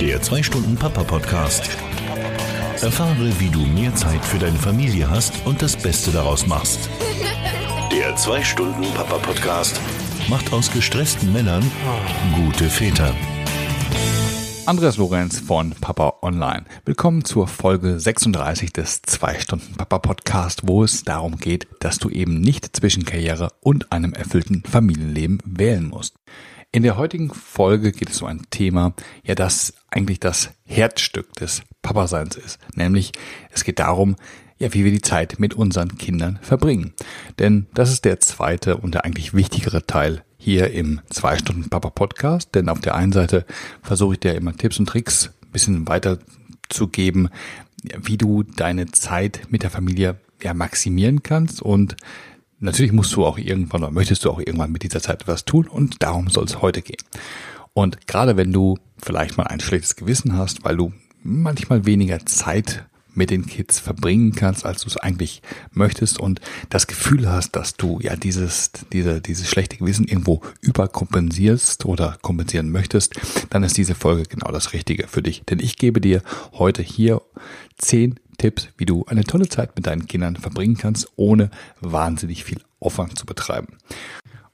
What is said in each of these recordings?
Der 2-Stunden-Papa-Podcast. Erfahre, wie du mehr Zeit für deine Familie hast und das Beste daraus machst. Der 2-Stunden-Papa-Podcast macht aus gestressten Männern gute Väter. Andreas Lorenz von Papa Online. Willkommen zur Folge 36 des 2-Stunden-Papa-Podcast, wo es darum geht, dass du eben nicht zwischen Karriere und einem erfüllten Familienleben wählen musst. In der heutigen Folge geht es um ein Thema, ja, das eigentlich das Herzstück des Papaseins ist. Nämlich, es geht darum, ja, wie wir die Zeit mit unseren Kindern verbringen. Denn das ist der zweite und der eigentlich wichtigere Teil hier im zwei Stunden Papa Podcast. Denn auf der einen Seite versuche ich dir immer Tipps und Tricks ein bisschen weiterzugeben, wie du deine Zeit mit der Familie ja, maximieren kannst und natürlich musst du auch irgendwann oder möchtest du auch irgendwann mit dieser Zeit etwas tun und darum soll es heute gehen. Und gerade wenn du vielleicht mal ein schlechtes Gewissen hast, weil du manchmal weniger Zeit mit den Kids verbringen kannst, als du es eigentlich möchtest und das Gefühl hast, dass du ja dieses, diese, dieses schlechte Gewissen irgendwo überkompensierst oder kompensieren möchtest, dann ist diese Folge genau das Richtige für dich. Denn ich gebe dir heute hier zehn Tipps, wie du eine tolle Zeit mit deinen Kindern verbringen kannst, ohne wahnsinnig viel Aufwand zu betreiben.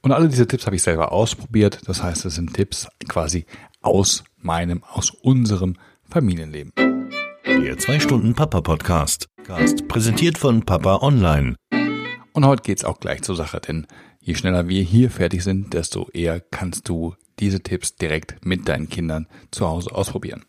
Und alle diese Tipps habe ich selber ausprobiert. Das heißt, es sind Tipps quasi aus meinem, aus unserem Familienleben. Der 2-Stunden-Papa-Podcast. Präsentiert von Papa Online. Und heute geht's auch gleich zur Sache, denn je schneller wir hier fertig sind, desto eher kannst du diese Tipps direkt mit deinen Kindern zu Hause ausprobieren.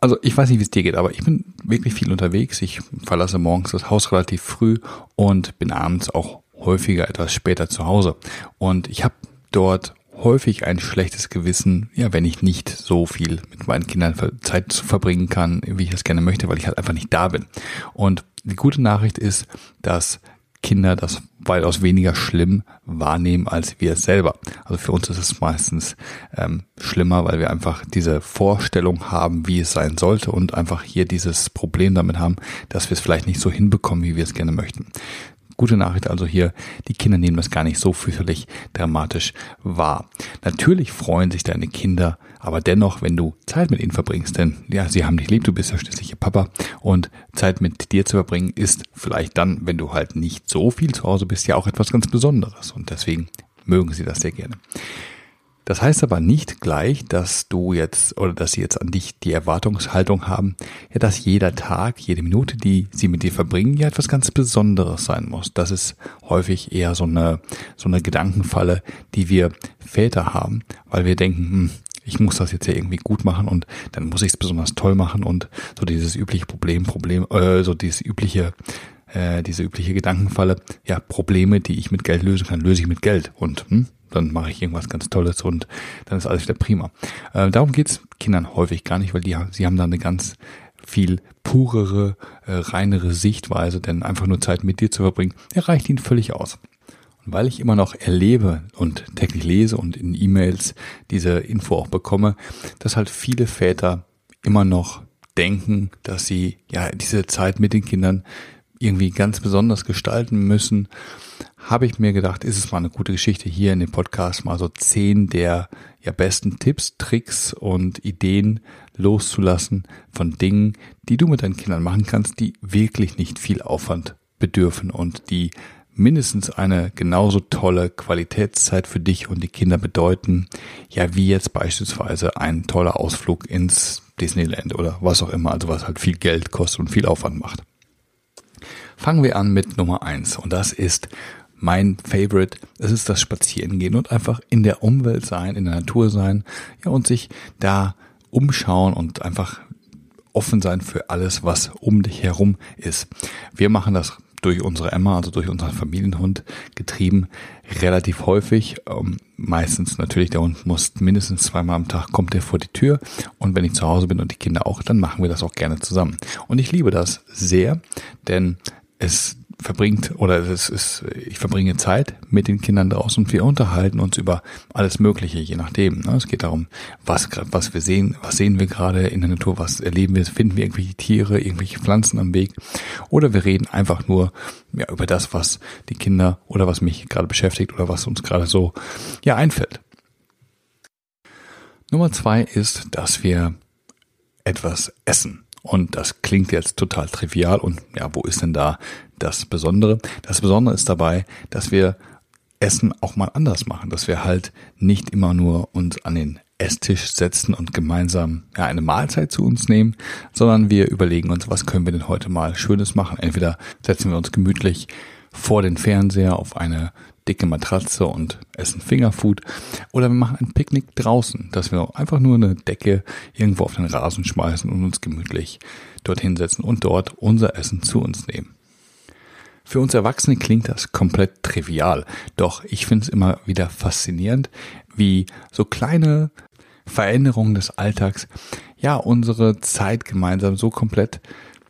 Also ich weiß nicht, wie es dir geht, aber ich bin wirklich viel unterwegs. Ich verlasse morgens das Haus relativ früh und bin abends auch häufiger etwas später zu Hause. Und ich habe dort häufig ein schlechtes Gewissen, ja, wenn ich nicht so viel mit meinen Kindern Zeit verbringen kann, wie ich es gerne möchte, weil ich halt einfach nicht da bin. Und die gute Nachricht ist, dass Kinder das weitaus weniger schlimm wahrnehmen als wir selber. Also für uns ist es meistens ähm, schlimmer, weil wir einfach diese Vorstellung haben, wie es sein sollte und einfach hier dieses Problem damit haben, dass wir es vielleicht nicht so hinbekommen, wie wir es gerne möchten. Gute Nachricht also hier, die Kinder nehmen das gar nicht so fürchterlich dramatisch wahr. Natürlich freuen sich deine Kinder, aber dennoch, wenn du Zeit mit ihnen verbringst, denn ja, sie haben dich lieb, du bist ja schließlich ihr Papa und Zeit mit dir zu verbringen ist vielleicht dann, wenn du halt nicht so viel zu Hause bist, ja auch etwas ganz Besonderes und deswegen mögen sie das sehr gerne. Das heißt aber nicht gleich, dass du jetzt oder dass sie jetzt an dich die Erwartungshaltung haben, ja, dass jeder Tag, jede Minute, die sie mit dir verbringen, ja etwas ganz Besonderes sein muss. Das ist häufig eher so eine, so eine Gedankenfalle, die wir Väter haben, weil wir denken, hm, ich muss das jetzt ja irgendwie gut machen und dann muss ich es besonders toll machen und so dieses übliche Problem, Problem, äh, so dieses übliche äh, diese übliche Gedankenfalle, ja, Probleme, die ich mit Geld lösen kann, löse ich mit Geld. Und hm, dann mache ich irgendwas ganz Tolles und dann ist alles wieder prima. Äh, darum geht's Kindern häufig gar nicht, weil die, sie haben da eine ganz viel purere, äh, reinere Sichtweise, denn einfach nur Zeit mit dir zu verbringen, der reicht ihnen völlig aus. Und weil ich immer noch erlebe und täglich lese und in E-Mails diese Info auch bekomme, dass halt viele Väter immer noch denken, dass sie ja diese Zeit mit den Kindern irgendwie ganz besonders gestalten müssen, habe ich mir gedacht, ist es mal eine gute Geschichte hier in dem Podcast mal so zehn der ja besten Tipps, Tricks und Ideen loszulassen von Dingen, die du mit deinen Kindern machen kannst, die wirklich nicht viel Aufwand bedürfen und die mindestens eine genauso tolle Qualitätszeit für dich und die Kinder bedeuten, ja, wie jetzt beispielsweise ein toller Ausflug ins Disneyland oder was auch immer, also was halt viel Geld kostet und viel Aufwand macht. Fangen wir an mit Nummer eins und das ist mein Favorite. Es ist das Spazierengehen und einfach in der Umwelt sein, in der Natur sein, ja und sich da umschauen und einfach offen sein für alles, was um dich herum ist. Wir machen das durch unsere Emma, also durch unseren Familienhund getrieben, relativ häufig. Ähm, meistens natürlich, der Hund muss mindestens zweimal am Tag kommt er vor die Tür. Und wenn ich zu Hause bin und die Kinder auch, dann machen wir das auch gerne zusammen. Und ich liebe das sehr, denn es verbringt oder es ist, ich verbringe Zeit mit den Kindern draußen und wir unterhalten uns über alles Mögliche, je nachdem. Ne? Es geht darum, was, was wir sehen, was sehen wir gerade in der Natur, was erleben wir, finden wir irgendwelche Tiere, irgendwelche Pflanzen am Weg oder wir reden einfach nur ja, über das, was die Kinder oder was mich gerade beschäftigt oder was uns gerade so ja einfällt. Nummer zwei ist, dass wir etwas essen. Und das klingt jetzt total trivial und ja, wo ist denn da das Besondere? Das Besondere ist dabei, dass wir Essen auch mal anders machen, dass wir halt nicht immer nur uns an den Esstisch setzen und gemeinsam ja, eine Mahlzeit zu uns nehmen, sondern wir überlegen uns, was können wir denn heute mal Schönes machen. Entweder setzen wir uns gemütlich vor den Fernseher auf eine dicke Matratze und essen Fingerfood oder wir machen ein Picknick draußen, dass wir einfach nur eine Decke irgendwo auf den Rasen schmeißen und uns gemütlich dorthin setzen und dort unser Essen zu uns nehmen. Für uns Erwachsene klingt das komplett trivial, doch ich finde es immer wieder faszinierend, wie so kleine Veränderungen des Alltags ja unsere Zeit gemeinsam so komplett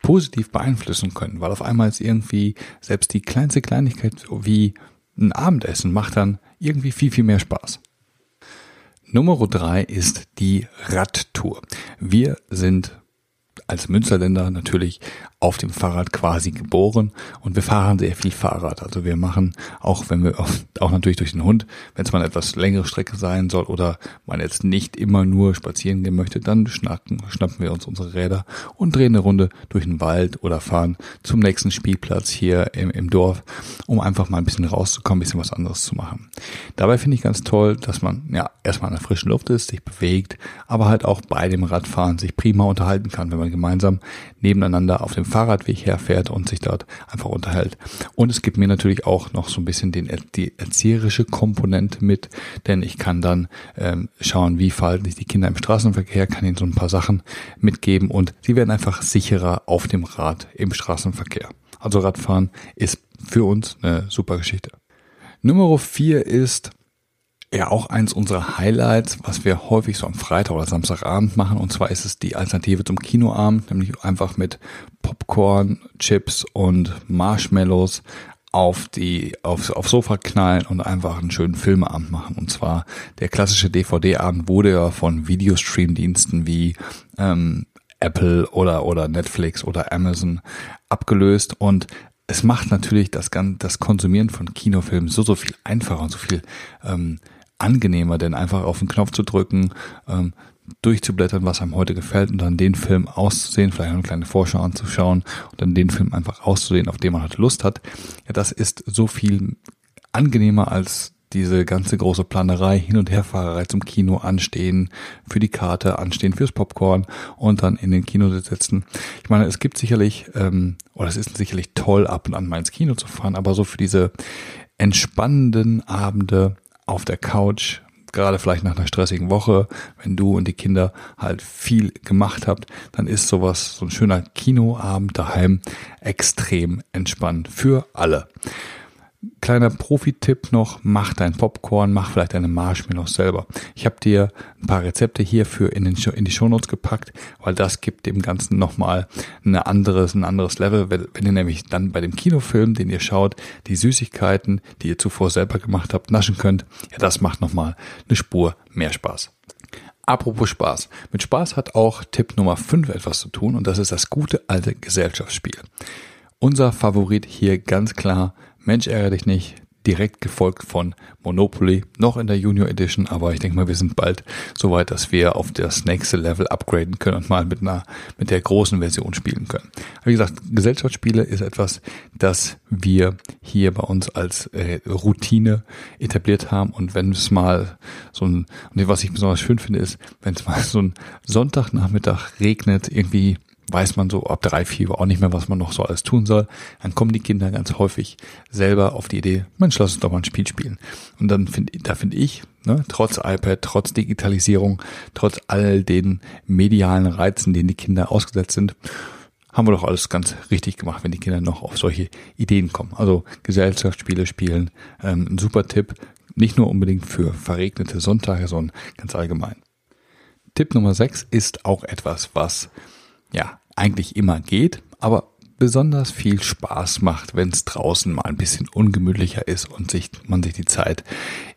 positiv beeinflussen können, weil auf einmal ist irgendwie selbst die kleinste Kleinigkeit wie ein Abendessen macht dann irgendwie viel, viel mehr Spaß. Nummer drei ist die Radtour. Wir sind als Münsterländer natürlich auf dem Fahrrad quasi geboren und wir fahren sehr viel Fahrrad. Also wir machen, auch wenn wir auch natürlich durch den Hund, wenn es mal eine etwas längere Strecke sein soll oder man jetzt nicht immer nur spazieren gehen möchte, dann schnacken, schnappen wir uns unsere Räder und drehen eine Runde durch den Wald oder fahren zum nächsten Spielplatz hier im, im Dorf, um einfach mal ein bisschen rauszukommen, ein bisschen was anderes zu machen. Dabei finde ich ganz toll, dass man ja erstmal in der frischen Luft ist, sich bewegt, aber halt auch bei dem Radfahren sich prima unterhalten kann, wenn man gemeinsam nebeneinander auf dem Fahrradweg herfährt und sich dort einfach unterhält. Und es gibt mir natürlich auch noch so ein bisschen den, die erzieherische Komponente mit, denn ich kann dann ähm, schauen, wie verhalten sich die Kinder im Straßenverkehr, kann ihnen so ein paar Sachen mitgeben und sie werden einfach sicherer auf dem Rad im Straßenverkehr. Also Radfahren ist für uns eine super Geschichte. Nummer vier ist ja auch eins unserer Highlights, was wir häufig so am Freitag oder Samstagabend machen. Und zwar ist es die Alternative zum Kinoabend, nämlich einfach mit Popcorn, Chips und Marshmallows auf die aufs, aufs Sofa knallen und einfach einen schönen Filmeabend machen. Und zwar der klassische DVD-Abend wurde ja von Videostream-Diensten wie ähm, Apple oder oder Netflix oder Amazon abgelöst und es macht natürlich das, das Konsumieren von Kinofilmen so, so viel einfacher und so viel ähm, angenehmer, denn einfach auf den Knopf zu drücken, ähm, durchzublättern, was einem heute gefällt und dann den Film auszusehen, vielleicht eine kleine Vorschau anzuschauen und dann den Film einfach auszusehen, auf den man halt Lust hat. Ja, das ist so viel angenehmer als diese ganze große Planerei, Hin- und Herfahrerei zum Kino anstehen, für die Karte anstehen, fürs Popcorn und dann in den Kino sitzen. Ich meine, es gibt sicherlich, ähm, oder es ist sicherlich toll, ab und an mal ins Kino zu fahren, aber so für diese entspannenden Abende auf der Couch, gerade vielleicht nach einer stressigen Woche, wenn du und die Kinder halt viel gemacht habt, dann ist sowas, so ein schöner Kinoabend daheim extrem entspannt für alle. Kleiner Profi-Tipp noch, mach dein Popcorn, mach vielleicht deine Marshmallows selber. Ich habe dir ein paar Rezepte hierfür in, den, in die Shownotes gepackt, weil das gibt dem Ganzen nochmal ein anderes, ein anderes Level. Wenn, wenn ihr nämlich dann bei dem Kinofilm, den ihr schaut, die Süßigkeiten, die ihr zuvor selber gemacht habt, naschen könnt, ja, das macht nochmal eine Spur mehr Spaß. Apropos Spaß. Mit Spaß hat auch Tipp Nummer 5 etwas zu tun und das ist das gute alte Gesellschaftsspiel. Unser Favorit hier ganz klar Mensch ärgere dich nicht, direkt gefolgt von Monopoly, noch in der Junior Edition, aber ich denke mal, wir sind bald so weit, dass wir auf das nächste Level upgraden können und mal mit einer, mit der großen Version spielen können. Wie gesagt, Gesellschaftsspiele ist etwas, das wir hier bei uns als äh, Routine etabliert haben und wenn es mal so ein, und was ich besonders schön finde, ist, wenn es mal so ein Sonntagnachmittag regnet, irgendwie weiß man so ab drei, vier auch nicht mehr, was man noch so alles tun soll. Dann kommen die Kinder ganz häufig selber auf die Idee, Mensch, lass uns doch mal ein Spiel spielen. Und dann finde, da finde ich, ne, trotz iPad, trotz Digitalisierung, trotz all den medialen Reizen, denen die Kinder ausgesetzt sind, haben wir doch alles ganz richtig gemacht, wenn die Kinder noch auf solche Ideen kommen. Also Gesellschaftsspiele spielen, ähm, ein super Tipp, nicht nur unbedingt für verregnete Sonntage, sondern ganz allgemein. Tipp Nummer 6 ist auch etwas, was ja eigentlich immer geht, aber besonders viel Spaß macht, wenn es draußen mal ein bisschen ungemütlicher ist und sich, man sich die Zeit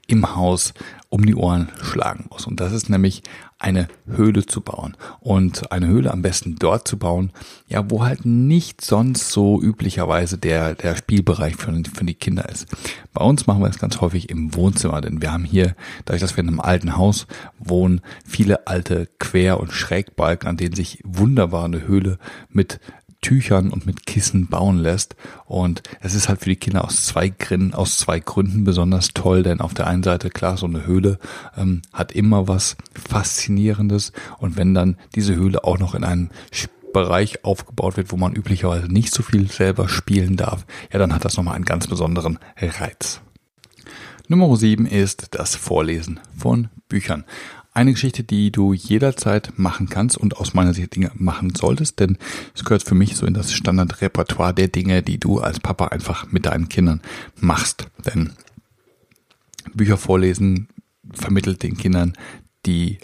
im Haus um die Ohren schlagen muss. Und das ist nämlich eine Höhle zu bauen. Und eine Höhle am besten dort zu bauen, ja, wo halt nicht sonst so üblicherweise der, der Spielbereich für, für die Kinder ist. Bei uns machen wir das ganz häufig im Wohnzimmer, denn wir haben hier, dadurch, dass wir in einem alten Haus wohnen, viele alte Quer- und Schrägbalken, an denen sich wunderbar eine Höhle mit Tüchern und mit Kissen bauen lässt. Und es ist halt für die Kinder aus zwei Gründen, aus zwei Gründen besonders toll, denn auf der einen Seite, klar, so eine Höhle ähm, hat immer was Faszinierendes. Und wenn dann diese Höhle auch noch in einem Bereich aufgebaut wird, wo man üblicherweise nicht so viel selber spielen darf, ja, dann hat das nochmal einen ganz besonderen Reiz. Nummer sieben ist das Vorlesen von Büchern. Eine Geschichte, die du jederzeit machen kannst und aus meiner Sicht Dinge machen solltest, denn es gehört für mich so in das Standardrepertoire der Dinge, die du als Papa einfach mit deinen Kindern machst. Denn Bücher vorlesen vermittelt den Kindern die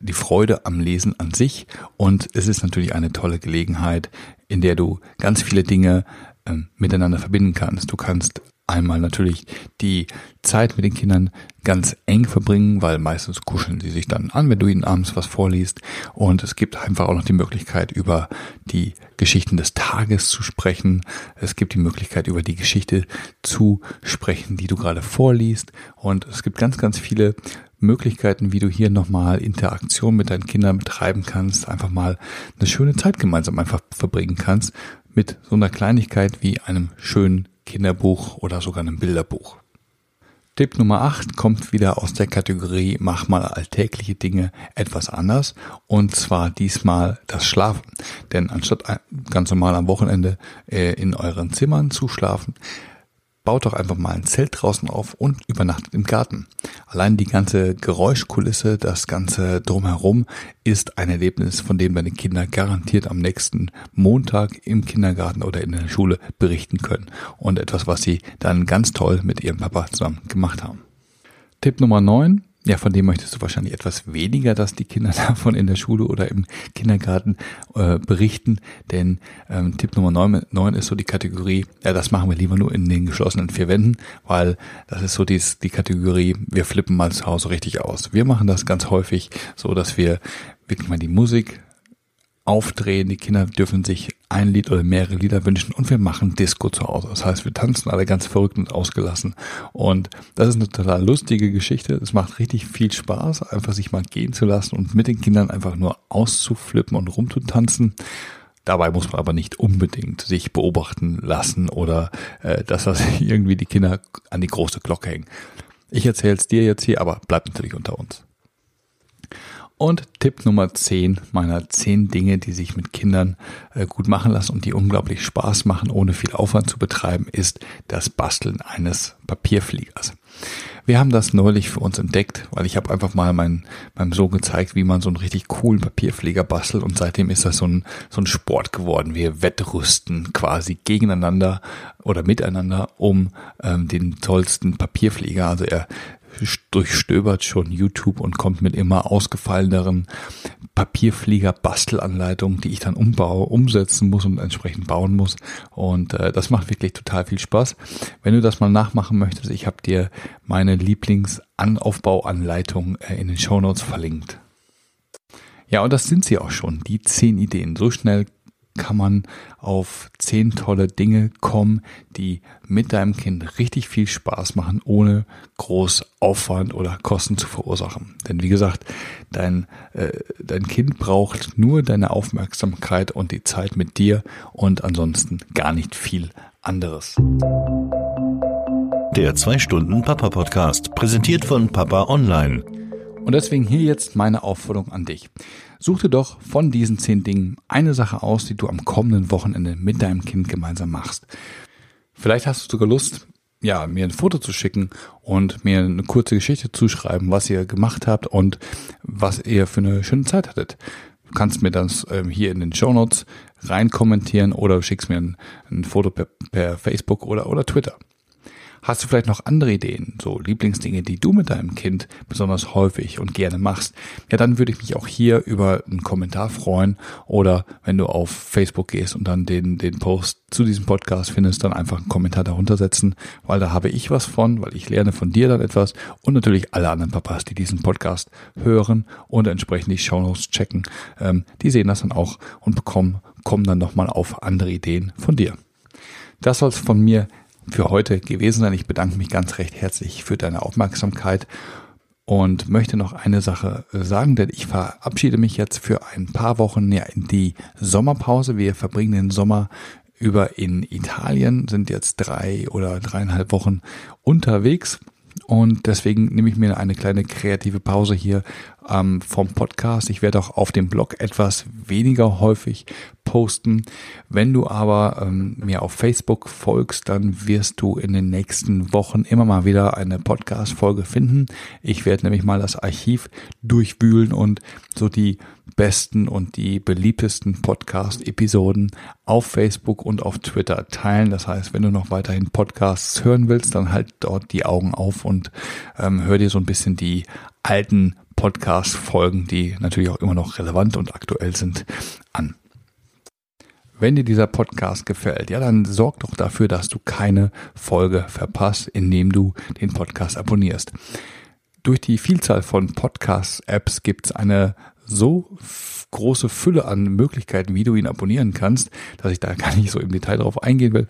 die Freude am Lesen an sich und es ist natürlich eine tolle Gelegenheit, in der du ganz viele Dinge äh, miteinander verbinden kannst. Du kannst einmal natürlich die Zeit mit den Kindern ganz eng verbringen, weil meistens kuscheln sie sich dann an, wenn du ihnen abends was vorliest. Und es gibt einfach auch noch die Möglichkeit, über die Geschichten des Tages zu sprechen. Es gibt die Möglichkeit, über die Geschichte zu sprechen, die du gerade vorliest. Und es gibt ganz, ganz viele Möglichkeiten, wie du hier nochmal Interaktion mit deinen Kindern betreiben kannst, einfach mal eine schöne Zeit gemeinsam einfach verbringen kannst mit so einer Kleinigkeit wie einem schönen Kinderbuch oder sogar einem Bilderbuch. Tipp Nummer 8 kommt wieder aus der Kategorie Mach mal alltägliche Dinge etwas anders und zwar diesmal das Schlafen. Denn anstatt ganz normal am Wochenende äh, in euren Zimmern zu schlafen, baut doch einfach mal ein Zelt draußen auf und übernachtet im Garten. Allein die ganze Geräuschkulisse, das ganze drumherum ist ein Erlebnis, von dem deine Kinder garantiert am nächsten Montag im Kindergarten oder in der Schule berichten können. Und etwas, was sie dann ganz toll mit ihrem Papa zusammen gemacht haben. Tipp Nummer 9. Ja, von dem möchtest du wahrscheinlich etwas weniger, dass die Kinder davon in der Schule oder im Kindergarten äh, berichten. Denn ähm, Tipp Nummer 9, 9 ist so die Kategorie, ja, das machen wir lieber nur in den geschlossenen vier Wänden, weil das ist so dies, die Kategorie, wir flippen mal zu Hause richtig aus. Wir machen das ganz häufig so, dass wir wirklich mal die Musik aufdrehen. Die Kinder dürfen sich ein Lied oder mehrere Lieder wünschen und wir machen Disco zu Hause. Das heißt, wir tanzen alle ganz verrückt und ausgelassen. Und das ist eine total lustige Geschichte. Es macht richtig viel Spaß, einfach sich mal gehen zu lassen und mit den Kindern einfach nur auszuflippen und rumzutanzen. Dabei muss man aber nicht unbedingt sich beobachten lassen oder äh, dass das irgendwie die Kinder an die große Glocke hängen. Ich erzähle es dir jetzt hier, aber bleibt natürlich unter uns. Und Tipp Nummer 10 meiner 10 Dinge, die sich mit Kindern äh, gut machen lassen und die unglaublich Spaß machen, ohne viel Aufwand zu betreiben, ist das Basteln eines Papierfliegers. Wir haben das neulich für uns entdeckt, weil ich habe einfach mal mein, meinem Sohn gezeigt, wie man so einen richtig coolen Papierflieger bastelt und seitdem ist das so ein, so ein Sport geworden. Wir wettrüsten quasi gegeneinander oder miteinander um ähm, den tollsten Papierflieger. Also er durchstöbert schon YouTube und kommt mit immer ausgefalleneren Papierflieger-Bastelanleitungen, die ich dann umbaue, umsetzen muss und entsprechend bauen muss. Und äh, das macht wirklich total viel Spaß. Wenn du das mal nachmachen möchtest, ich habe dir meine Lieblingsaufbauanleitung äh, in den Show Notes verlinkt. Ja, und das sind sie auch schon, die zehn Ideen. So schnell kann man auf zehn tolle Dinge kommen, die mit deinem Kind richtig viel Spaß machen, ohne groß Aufwand oder Kosten zu verursachen. Denn wie gesagt, dein, äh, dein Kind braucht nur deine Aufmerksamkeit und die Zeit mit dir und ansonsten gar nicht viel anderes. Der 2 Stunden Papa Podcast, präsentiert von Papa Online. Und deswegen hier jetzt meine Aufforderung an dich. Such dir doch von diesen zehn Dingen eine Sache aus, die du am kommenden Wochenende mit deinem Kind gemeinsam machst. Vielleicht hast du sogar Lust, ja, mir ein Foto zu schicken und mir eine kurze Geschichte zu schreiben, was ihr gemacht habt und was ihr für eine schöne Zeit hattet. Du kannst mir das ähm, hier in den Show Notes rein kommentieren oder schickst mir ein, ein Foto per, per Facebook oder, oder Twitter. Hast du vielleicht noch andere Ideen, so Lieblingsdinge, die du mit deinem Kind besonders häufig und gerne machst? Ja, dann würde ich mich auch hier über einen Kommentar freuen oder wenn du auf Facebook gehst und dann den, den Post zu diesem Podcast findest, dann einfach einen Kommentar darunter setzen, weil da habe ich was von, weil ich lerne von dir dann etwas und natürlich alle anderen Papas, die diesen Podcast hören und entsprechend die Shownotes checken, ähm, die sehen das dann auch und bekommen, kommen dann nochmal auf andere Ideen von dir. Das soll es von mir für heute gewesen sein. Ich bedanke mich ganz recht herzlich für deine Aufmerksamkeit und möchte noch eine Sache sagen, denn ich verabschiede mich jetzt für ein paar Wochen ja in die Sommerpause. Wir verbringen den Sommer über in Italien, sind jetzt drei oder dreieinhalb Wochen unterwegs und deswegen nehme ich mir eine kleine kreative Pause hier ähm, vom Podcast. Ich werde auch auf dem Blog etwas weniger häufig posten. Wenn du aber ähm, mir auf Facebook folgst, dann wirst du in den nächsten Wochen immer mal wieder eine Podcast-Folge finden. Ich werde nämlich mal das Archiv durchwühlen und so die besten und die beliebtesten Podcast-Episoden auf Facebook und auf Twitter teilen. Das heißt, wenn du noch weiterhin Podcasts hören willst, dann halt dort die Augen auf und ähm, hör dir so ein bisschen die alten Podcast-Folgen, die natürlich auch immer noch relevant und aktuell sind, an. Wenn dir dieser Podcast gefällt, ja, dann sorg doch dafür, dass du keine Folge verpasst, indem du den Podcast abonnierst. Durch die Vielzahl von Podcast-Apps gibt es eine so große Fülle an Möglichkeiten, wie du ihn abonnieren kannst, dass ich da gar nicht so im Detail darauf eingehen will.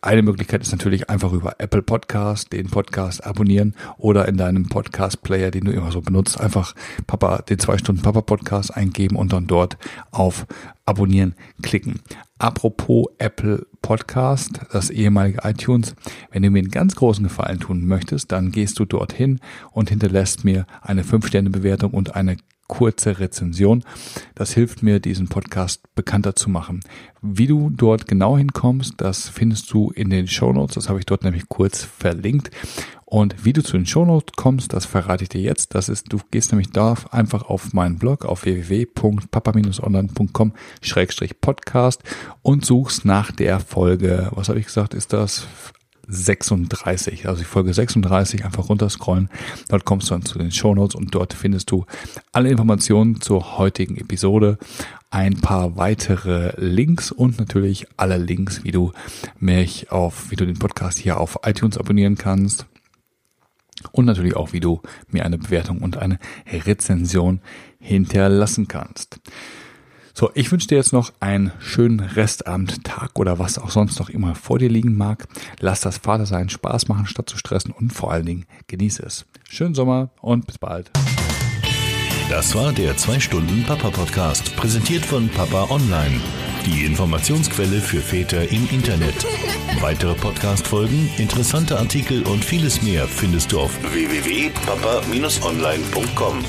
Eine Möglichkeit ist natürlich einfach über Apple Podcast den Podcast abonnieren oder in deinem Podcast Player, den du immer so benutzt, einfach Papa, den zwei Stunden Papa Podcast eingeben und dann dort auf Abonnieren klicken. Apropos Apple Podcast, das ehemalige iTunes, wenn du mir einen ganz großen Gefallen tun möchtest, dann gehst du dorthin und hinterlässt mir eine 5-Sterne-Bewertung und eine kurze Rezension. Das hilft mir, diesen Podcast bekannter zu machen. Wie du dort genau hinkommst, das findest du in den Show Notes. Das habe ich dort nämlich kurz verlinkt. Und wie du zu den Show Notes kommst, das verrate ich dir jetzt. Das ist, du gehst nämlich da einfach auf meinen Blog auf www.papa-online.com-podcast und suchst nach der Folge, was habe ich gesagt, ist das 36, also die Folge 36, einfach runterscrollen. Dort kommst du dann zu den Show Notes und dort findest du alle Informationen zur heutigen Episode, ein paar weitere Links und natürlich alle Links, wie du mich auf, wie du den Podcast hier auf iTunes abonnieren kannst. Und natürlich auch, wie du mir eine Bewertung und eine Rezension hinterlassen kannst. So, ich wünsche dir jetzt noch einen schönen Restabend, Tag oder was auch sonst noch immer vor dir liegen mag. Lass das Vatersein Spaß machen, statt zu stressen und vor allen Dingen genieße es. Schönen Sommer und bis bald. Das war der 2 Stunden Papa Podcast, präsentiert von Papa Online. Die Informationsquelle für Väter im Internet. Weitere Podcast-Folgen, interessante Artikel und vieles mehr findest du auf www.papa-online.com.